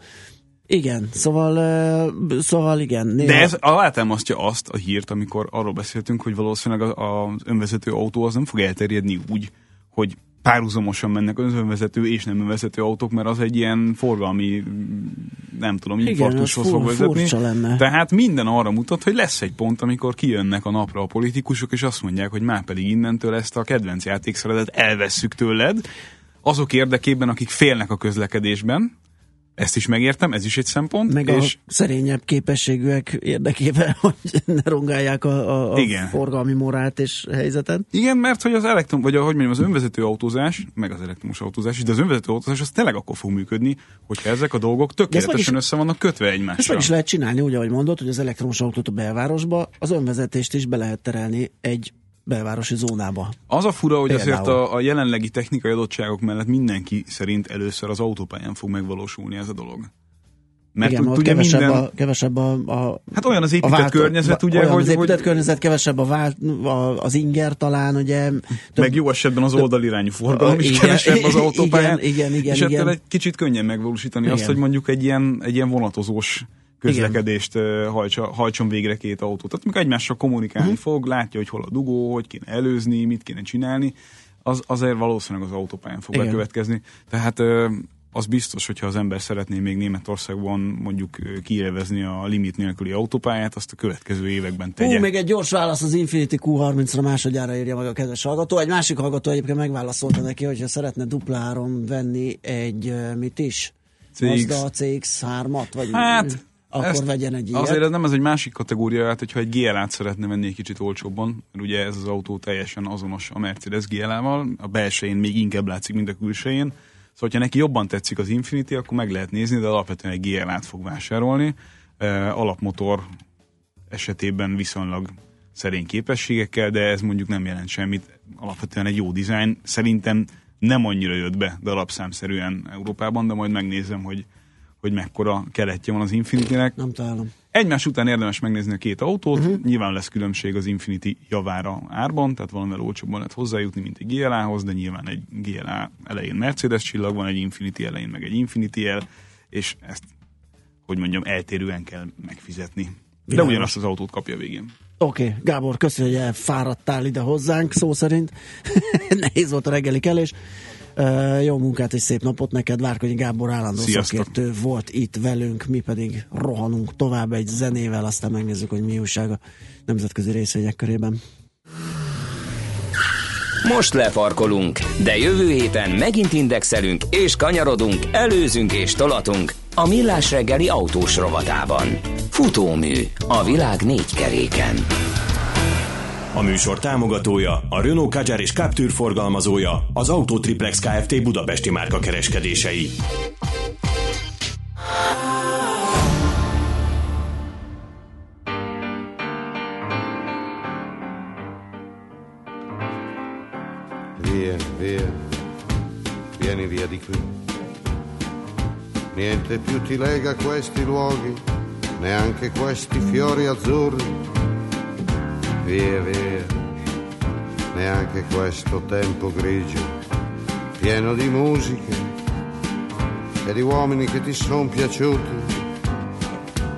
Igen, szóval, szóval igen. Néha, De ez alátámasztja azt a hírt, amikor arról beszéltünk, hogy valószínűleg a- az önvezető autó az nem fog elterjedni úgy, hogy párhuzamosan mennek önvezető és nem önvezető autók, mert az egy ilyen forgalmi, nem tudom, infarktushoz fog vezetni. lenne. Tehát minden arra mutat, hogy lesz egy pont, amikor kijönnek a napra a politikusok, és azt mondják, hogy már pedig innentől ezt a kedvenc játékszeredet elvesszük tőled, azok érdekében, akik félnek a közlekedésben, ezt is megértem, ez is egy szempont, meg és a szerényebb képességűek érdekében, hogy ne rongálják a, a, a Igen. forgalmi morált és helyzetet. Igen, mert hogy az elektron, vagy ahogy mondjam, az önvezető autózás, meg az elektromos autózás is, de az önvezető autózás az tényleg akkor fog működni, hogyha ezek a dolgok tökéletesen is- össze vannak kötve Ezt egymással. meg is lehet csinálni, úgy, ahogy mondod, hogy az elektromos autót a belvárosba, az önvezetést is be lehet terelni egy belvárosi zónába. Az a fura, hogy Például. azért a, a jelenlegi technikai adottságok mellett mindenki szerint először az autópályán fog megvalósulni ez a dolog. Mert Igen, tudja kevesebb, minden... a, kevesebb a, a Hát olyan az épített vált- környezet, ugye, olyan hogy, az épített hogy környezet, kevesebb a vált, a, az inger talán, ugye. Több, meg jó esetben az oldalirányú forgalom Ö, is igen, kevesebb az autópályán. igen, igen, igen, és igen. egy kicsit könnyen megvalósítani azt, Igen. hogy mondjuk egy ilyen, egy ilyen vonatozós közlekedést ö, hajtsa, hajtson végre két autót. Tehát amikor egymással kommunikálni Mhm. fog, látja, hogy hol a dugó, hogy kéne előzni, mit kéne csinálni, az, azért valószínűleg az autópályán fog Igen. bekövetkezni. Tehát az biztos, hogyha az ember szeretné még Németországban mondjuk ö, kielvezni a limit nélküli autópályát, azt a következő években tegye. Hú, még egy gyors válasz az Infinity Q30-ra másodjára írja meg a kedves hallgató. Egy másik hallgató egyébként megválaszolta neki, hogyha szeretne dupláron venni egy mit is? CX. Mazda CX-3-at? Vagy Hát, akkor ezt vegyen egy ilyet. Azért ez nem ez egy másik kategória, hát hogyha egy GLA-t szeretne venni egy kicsit olcsóbban, mert ugye ez az autó teljesen azonos a Mercedes GLA-val, a belsején még inkább látszik, mint a külsején. Szóval, ha neki jobban tetszik az Infinity, akkor meg lehet nézni, de alapvetően egy GLA-t fog vásárolni. alapmotor esetében viszonylag szerény képességekkel, de ez mondjuk nem jelent semmit. Alapvetően egy jó dizájn. Szerintem nem annyira jött be darabszámszerűen Európában, de majd megnézem, hogy, hogy mekkora keletje van az Infinity-nek. Nem találom. Egymás után érdemes megnézni a két autót, uh-huh. nyilván lesz különbség az Infinity javára árban, tehát valamivel olcsóbban lehet hozzájutni, mint egy GLA-hoz, de nyilván egy GLA elején Mercedes csillag van, egy Infinity elején meg egy Infinity el, és ezt, hogy mondjam, eltérően kell megfizetni. De ugyanazt az autót kapja végén. Oké, okay, Gábor, köszönjük, hogy elfáradtál ide hozzánk, szó szerint. Nehéz volt a reggeli kelés. Jó munkát és szép napot neked, Várkonyi Gábor állandó Sziasztok. szakértő volt itt velünk, mi pedig rohanunk tovább egy zenével, aztán megnézzük, hogy mi újság a nemzetközi részvények körében. Most lefarkolunk, de jövő héten megint indexelünk és kanyarodunk, előzünk és tolatunk a Millás reggeli autós rovatában. Futómű a világ négy keréken. A műsor támogatója, a Renault Kadjar és Captur forgalmazója, az Autotriplex Kft. Budapesti márka kereskedései. Via, via, vieni via di qui. Niente più ti lega questi luoghi, neanche questi fiori azzurri. Via, via, neanche questo tempo grigio, pieno di musiche e di uomini che ti sono piaciuti.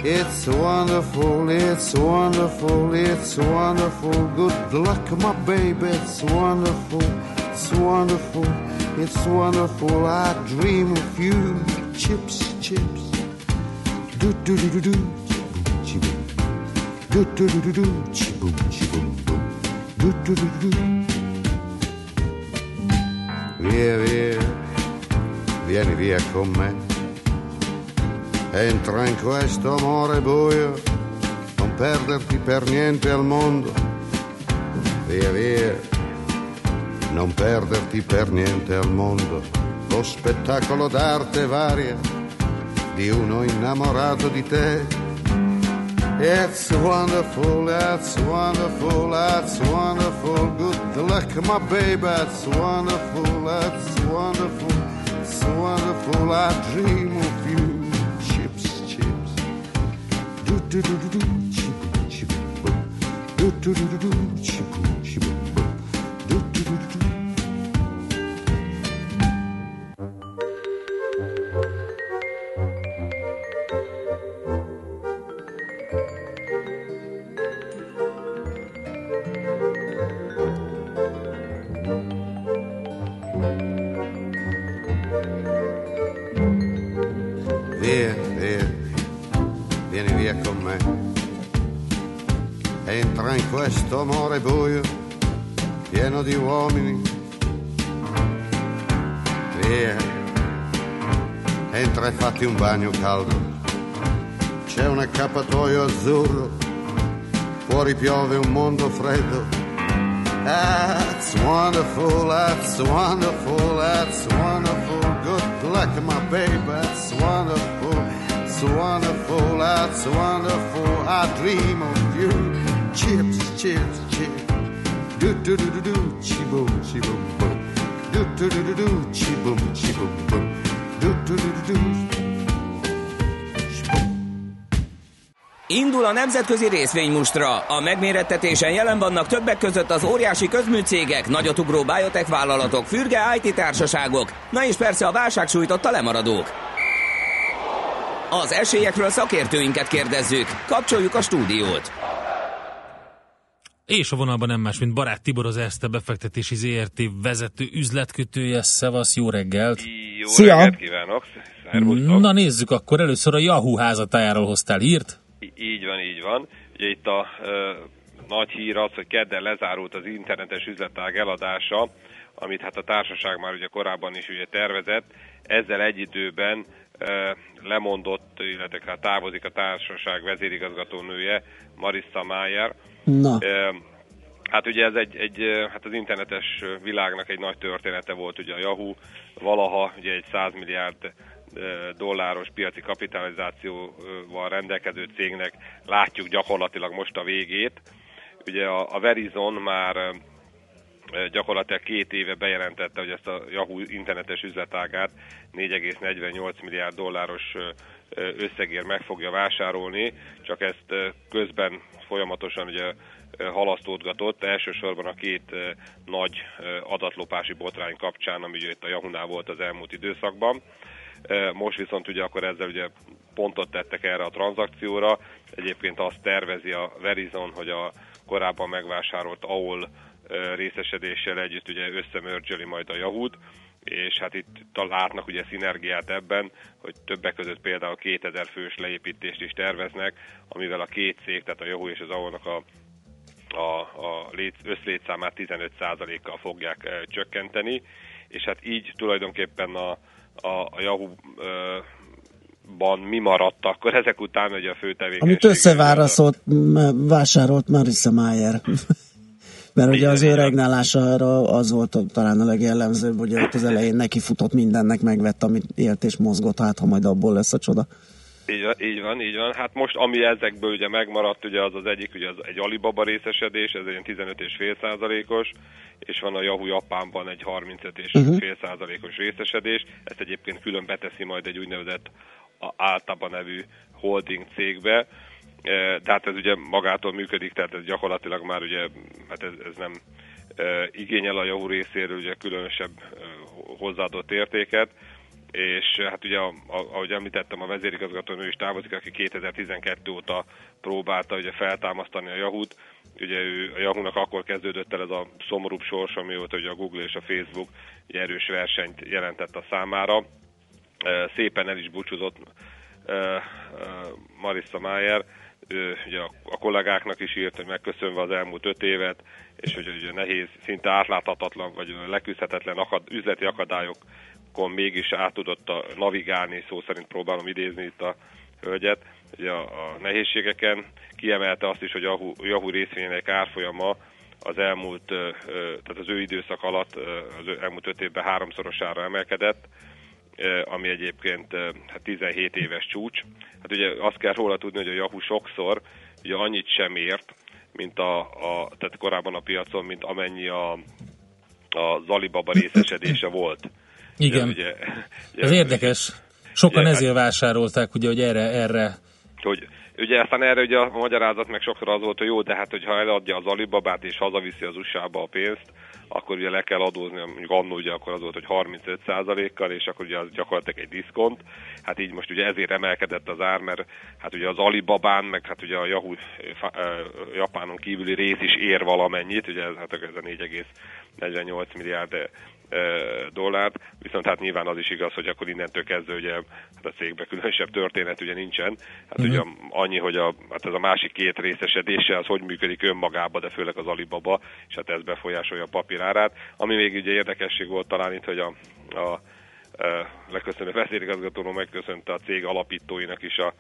It's wonderful, it's wonderful, it's wonderful. Good luck, my baby, it's wonderful, it's wonderful, it's wonderful. I dream of you, chips, chips. Do do do do do. Do do do do do, chiboom, chiboom, boom. Do do do do do. Via, via, vieni via con me. Entra in questo amore buio, non perderti per niente al mondo. Via via, non perderti per niente al mondo. Lo spettacolo d'arte varia di uno innamorato di te. It's wonderful, it's wonderful, it's wonderful. Good luck, my baby, it's wonderful, it's wonderful, it's wonderful. I dream of you chips, chips. Do do do do do, chiboom, chiboom, boom. Do do do do do, chiboom, azzurro, fuori piove un mondo freddo. That's wonderful, that's wonderful, that's wonderful. Good luck, my baby, that's wonderful, it's wonderful, that's wonderful. I dream of you. Chips, chips, chips. Do do do do do, chi boom, chi boom. Do do do do do, chi boom, chi boom boom. Do do do do do. Indul a nemzetközi részvénymustra. A megmérettetésen jelen vannak többek között az óriási közműcégek, nagyotugró biotech vállalatok, fürge IT társaságok, na és persze a válság sújtotta lemaradók. Az esélyekről szakértőinket kérdezzük. Kapcsoljuk a stúdiót. És a vonalban nem más, mint Barát Tibor, az Erste befektetési ZRT vezető üzletkötője. Szevasz, jó reggelt! Jó Szia! reggelt kívánok! Szervusztok! Na nézzük, akkor először a Yahoo házatájáról hoztál hírt. Így van, így van. Ugye itt a ö, nagy hír az, hogy kedden lezárult az internetes üzletág eladása, amit hát a társaság már ugye korábban is ugye tervezett. Ezzel egy időben ö, lemondott, illetve hát távozik a társaság vezérigazgatónője, Marissa Mayer. Na, Ö, Hát ugye ez egy, egy, hát az internetes világnak egy nagy története volt ugye a Yahoo, valaha ugye egy 100 milliárd dolláros piaci kapitalizációval rendelkező cégnek látjuk gyakorlatilag most a végét. Ugye a, a Verizon már gyakorlatilag két éve bejelentette, hogy ezt a Yahoo internetes üzletágát 4,48 milliárd dolláros összegért meg fogja vásárolni, csak ezt közben folyamatosan ugye halasztódgatott, elsősorban a két nagy adatlopási botrány kapcsán, ami ugye itt a Yahoo-nál volt az elmúlt időszakban. Most viszont ugye akkor ezzel ugye pontot tettek erre a tranzakcióra. Egyébként azt tervezi a Verizon, hogy a korábban megvásárolt AOL részesedéssel együtt ugye összemörgyöli majd a Yahoo-t, és hát itt látnak ugye szinergiát ebben, hogy többek között például 2000 fős leépítést is terveznek, amivel a két cég, tehát a Yahoo és az AOL-nak a a, a lét, összlétszámát 15%-kal fogják e, csökkenteni, és hát így tulajdonképpen a, a, a Yahoo ban mi maradt akkor ezek után, hogy a fő tevékenység. Amit összeváraszolt, vásárolt Marissa Mayer. Mert ugye az ő regnálására az volt talán a legjellemzőbb, hogy ott az elején neki futott mindennek, megvett, amit élt és mozgott, hát ha majd abból lesz a csoda. Így van, így van, így van. Hát most ami ezekből ugye megmaradt, ugye az az egyik, ugye az egy Alibaba részesedés, ez egy 15,5 százalékos, és van a Yahoo Japánban egy 35,5 uh-huh. százalékos részesedés. Ezt egyébként külön beteszi majd egy úgynevezett általában nevű holding cégbe. Tehát ez ugye magától működik, tehát ez gyakorlatilag már ugye, hát ez, ez nem igényel a Yahoo részéről ugye különösebb hozzáadott értéket és hát ugye, ahogy említettem, a vezérigazgatónő is távozik, aki 2012 óta próbálta ugye feltámasztani a Yahoo-t. Ugye ő, a Yahoo-nak akkor kezdődött el ez a szomorúbb sors, amióta ugye a Google és a Facebook egy erős versenyt jelentett a számára. Szépen el is búcsúzott Marissa Mayer, ő, ugye a, a kollégáknak is írt, hogy megköszönve az elmúlt öt évet, és hogy ugye nehéz, szinte átláthatatlan, vagy leküzdhetetlen akad, üzleti akadályok akkor mégis át tudott a navigálni, szó szerint próbálom idézni itt a hölgyet, ugye a, a nehézségeken. Kiemelte azt is, hogy a Yahoo részvényének árfolyama az elmúlt, tehát az ő időszak alatt, az elmúlt öt évben háromszorosára emelkedett, ami egyébként hát 17 éves csúcs. Hát ugye azt kell róla tudni, hogy a Yahoo sokszor ugye annyit sem ért, mint a, a tehát korábban a piacon, mint amennyi a, a Alibaba részesedése volt. Igen. Ugye, ugye, Ez érdekes. Sokan ugye, ezért vásárolták, ugye, hogy erre, erre hogy ugye aztán erre ugye a magyarázat meg sokszor az volt, hogy jó, de hát hogyha eladja az Alibabát és hazaviszi az USA-ba a pénzt, akkor ugye le kell adózni, mondjuk annó ugye akkor az volt, hogy 35%-kal, és akkor ugye az gyakorlatilag egy diszkont. Hát így most ugye ezért emelkedett az ár, mert hát ugye az Alibabán, meg hát ugye a Yahoo Japánon kívüli rész is ér valamennyit, ugye ez, hát ez a 4,48 milliárd dollárt, viszont hát nyilván az is igaz, hogy akkor innentől kezdve ugye hát a cégben különösebb történet ugye nincsen. Hát uh-huh. ugye annyi, hogy a, hát ez a másik két részesedése az hogy működik önmagába, de főleg az Alibaba, és hát ez befolyásolja a papírárát. Ami még ugye érdekesség volt talán itt, hogy a, a, a leköszönő vezérigazgatóról megköszönte a cég alapítóinak is a,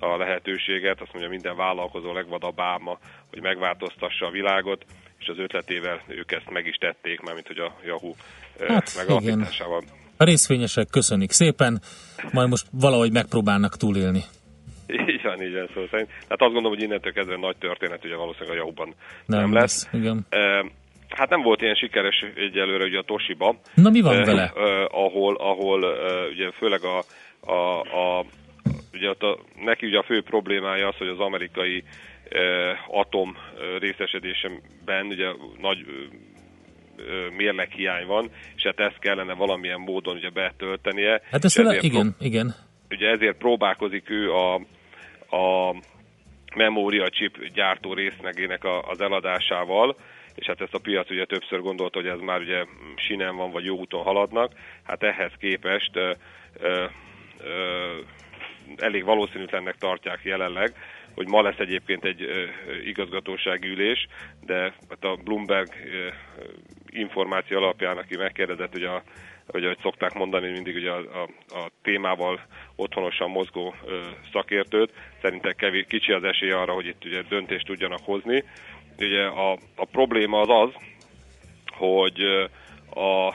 a lehetőséget, azt mondja minden vállalkozó legvadabb álma, hogy megváltoztassa a világot, és az ötletével ők ezt meg is tették, mármint hogy a Yahoo hát, megalapításával. Igen. A részvényesek köszönik szépen, majd most valahogy megpróbálnak túlélni. Így van, így van szó szerint. Tehát azt gondolom, hogy innentől kezdve nagy történet ugye valószínűleg a Yahoo-ban nem, nem lesz. lesz. Igen. Hát nem volt ilyen sikeres egyelőre ugye a Toshiba. Na mi van eh, vele? Eh, ahol, ahol eh, ugye főleg a, a, a ugye a, neki ugye a fő problémája az, hogy az amerikai atom részesedésben ugye nagy mérleghiány van, és hát ezt kellene valamilyen módon ugye betöltenie. Hát ezt ezért igen, pró- igen. Ugye ezért próbálkozik ő a, a memória chip gyártó részlegének a, az eladásával, és hát ezt a piac ugye többször gondolta, hogy ez már ugye sinem van, vagy jó úton haladnak. Hát ehhez képest ö, ö, ö, elég valószínűtlennek tartják jelenleg, hogy ma lesz egyébként egy igazgatósági ülés, de hát a Bloomberg információ alapján, aki megkérdezett, hogy a hogy ahogy szokták mondani mindig ugye a, a, a témával otthonosan mozgó ö, szakértőt, szerintem kevés, kicsi az esély arra, hogy itt ugye döntést tudjanak hozni. Ugye a, a probléma az az, hogy a,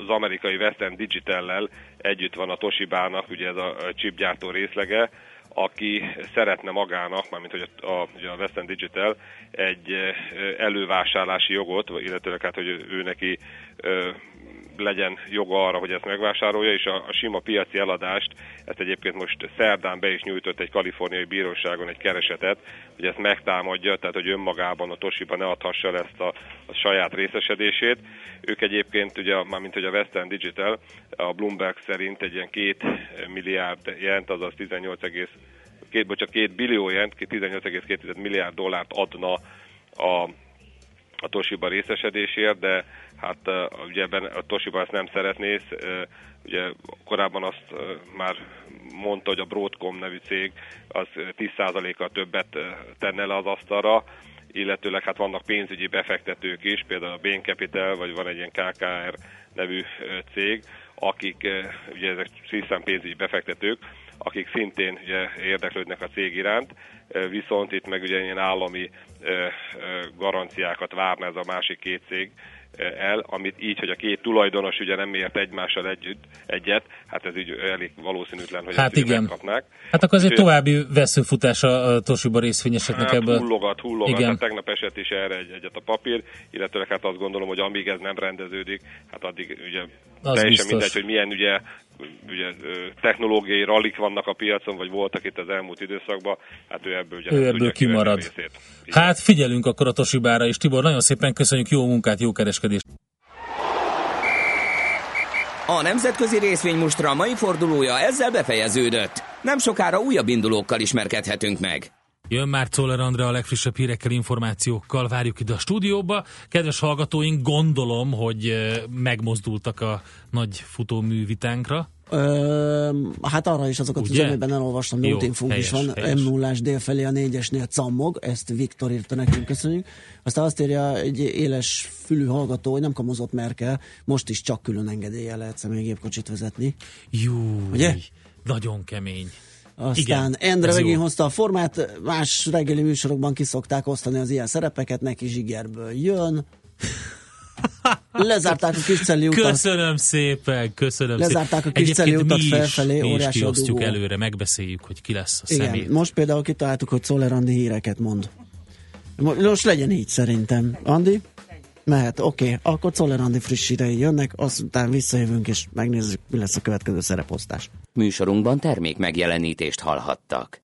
az amerikai Western Digital-lel együtt van a Toshibának, ugye ez a chipgyártó részlege, aki szeretne magának, mármint hogy a, a, a Western Digital, egy elővásárlási jogot, illetőleg hát, hogy ő neki legyen joga arra, hogy ezt megvásárolja, és a, a sima piaci eladást, ezt egyébként most szerdán be is nyújtott egy kaliforniai bíróságon egy keresetet, hogy ezt megtámadja, tehát hogy önmagában a Toshiba ne adhassa el ezt a, a saját részesedését. Ők egyébként, ugye, mármint hogy a Western Digital, a Bloomberg szerint egy ilyen két milliárd jent, azaz 18, két, bocsánat, két billió jent, 18,2 milliárd dollárt adna a a Toshiba részesedésért, de hát ugye ebben a Toshiba ezt nem szeretné, ugye korábban azt már mondta, hogy a Broadcom nevű cég az 10%-kal többet tenne le az asztalra, illetőleg hát vannak pénzügyi befektetők is, például a Bain Capital, vagy van egy ilyen KKR nevű cég, akik ugye ezek hiszen pénzügyi befektetők, akik szintén ugye, érdeklődnek a cég iránt, viszont itt meg ugye ilyen állami garanciákat várna ez a másik két cég, el, amit így, hogy a két tulajdonos ugye nem ért egymással együtt, egyet, hát ez így elég valószínűtlen, hogy hát igen. megkapnák. Hát akkor egy további veszőfutás a Toshiba részvényesekknek hát, ebből. Hullogat, hullogat, igen. hát tegnap esett is erre egy, egyet a papír, illetve hát azt gondolom, hogy amíg ez nem rendeződik, hát addig ugye Az teljesen biztos. mindegy, hogy milyen ugye ugye technológiai rallik vannak a piacon, vagy voltak itt az elmúlt időszakban, hát ő ebből ugye Ő ebből kivenni a kimarad. Hát figyelünk akkor a Toshibára is. Tibor, nagyon szépen köszönjük, jó munkát, jó kereskedést. A nemzetközi részvénymustra mai fordulója ezzel befejeződött. Nem sokára újabb indulókkal ismerkedhetünk meg. Jön már Czoller Andrea a legfrissebb hírekkel, információkkal, várjuk ide a stúdióba. Kedves hallgatóink, gondolom, hogy eh, megmozdultak a nagy futóművitánkra. Ö, hát arra is azokat Ugye? az üzenetben elolvastam, Jó, Nótinfunk is van, helyes. m 0 dél felé a négyesnél cammog, ezt Viktor írta nekünk, köszönjük. Aztán azt írja egy éles fülű hallgató, hogy nem kamozott Merkel, most is csak külön engedélye lehet személygépkocsit vezetni. Jó, Ugye? nagyon kemény. Aztán Igen, Endre megint hozta a formát, más reggeli műsorokban kiszokták osztani az ilyen szerepeket, neki zsigerből jön. Lezárták a kiscelli utat. Köszönöm szépen, köszönöm Lezárták szépen. a kiscelli utat mi is, felfelé, mi is kiosztjuk dugó. előre, megbeszéljük, hogy ki lesz a Igen, személy. most például kitaláltuk, hogy Szoller Andi híreket mond. Mo- Most legyen így szerintem. Andi? Mehet, oké. Okay. Akkor Szoller Andi friss hírei jönnek, aztán visszajövünk és megnézzük, mi lesz a következő szereposztás. Műsorunkban termék megjelenítést hallhattak.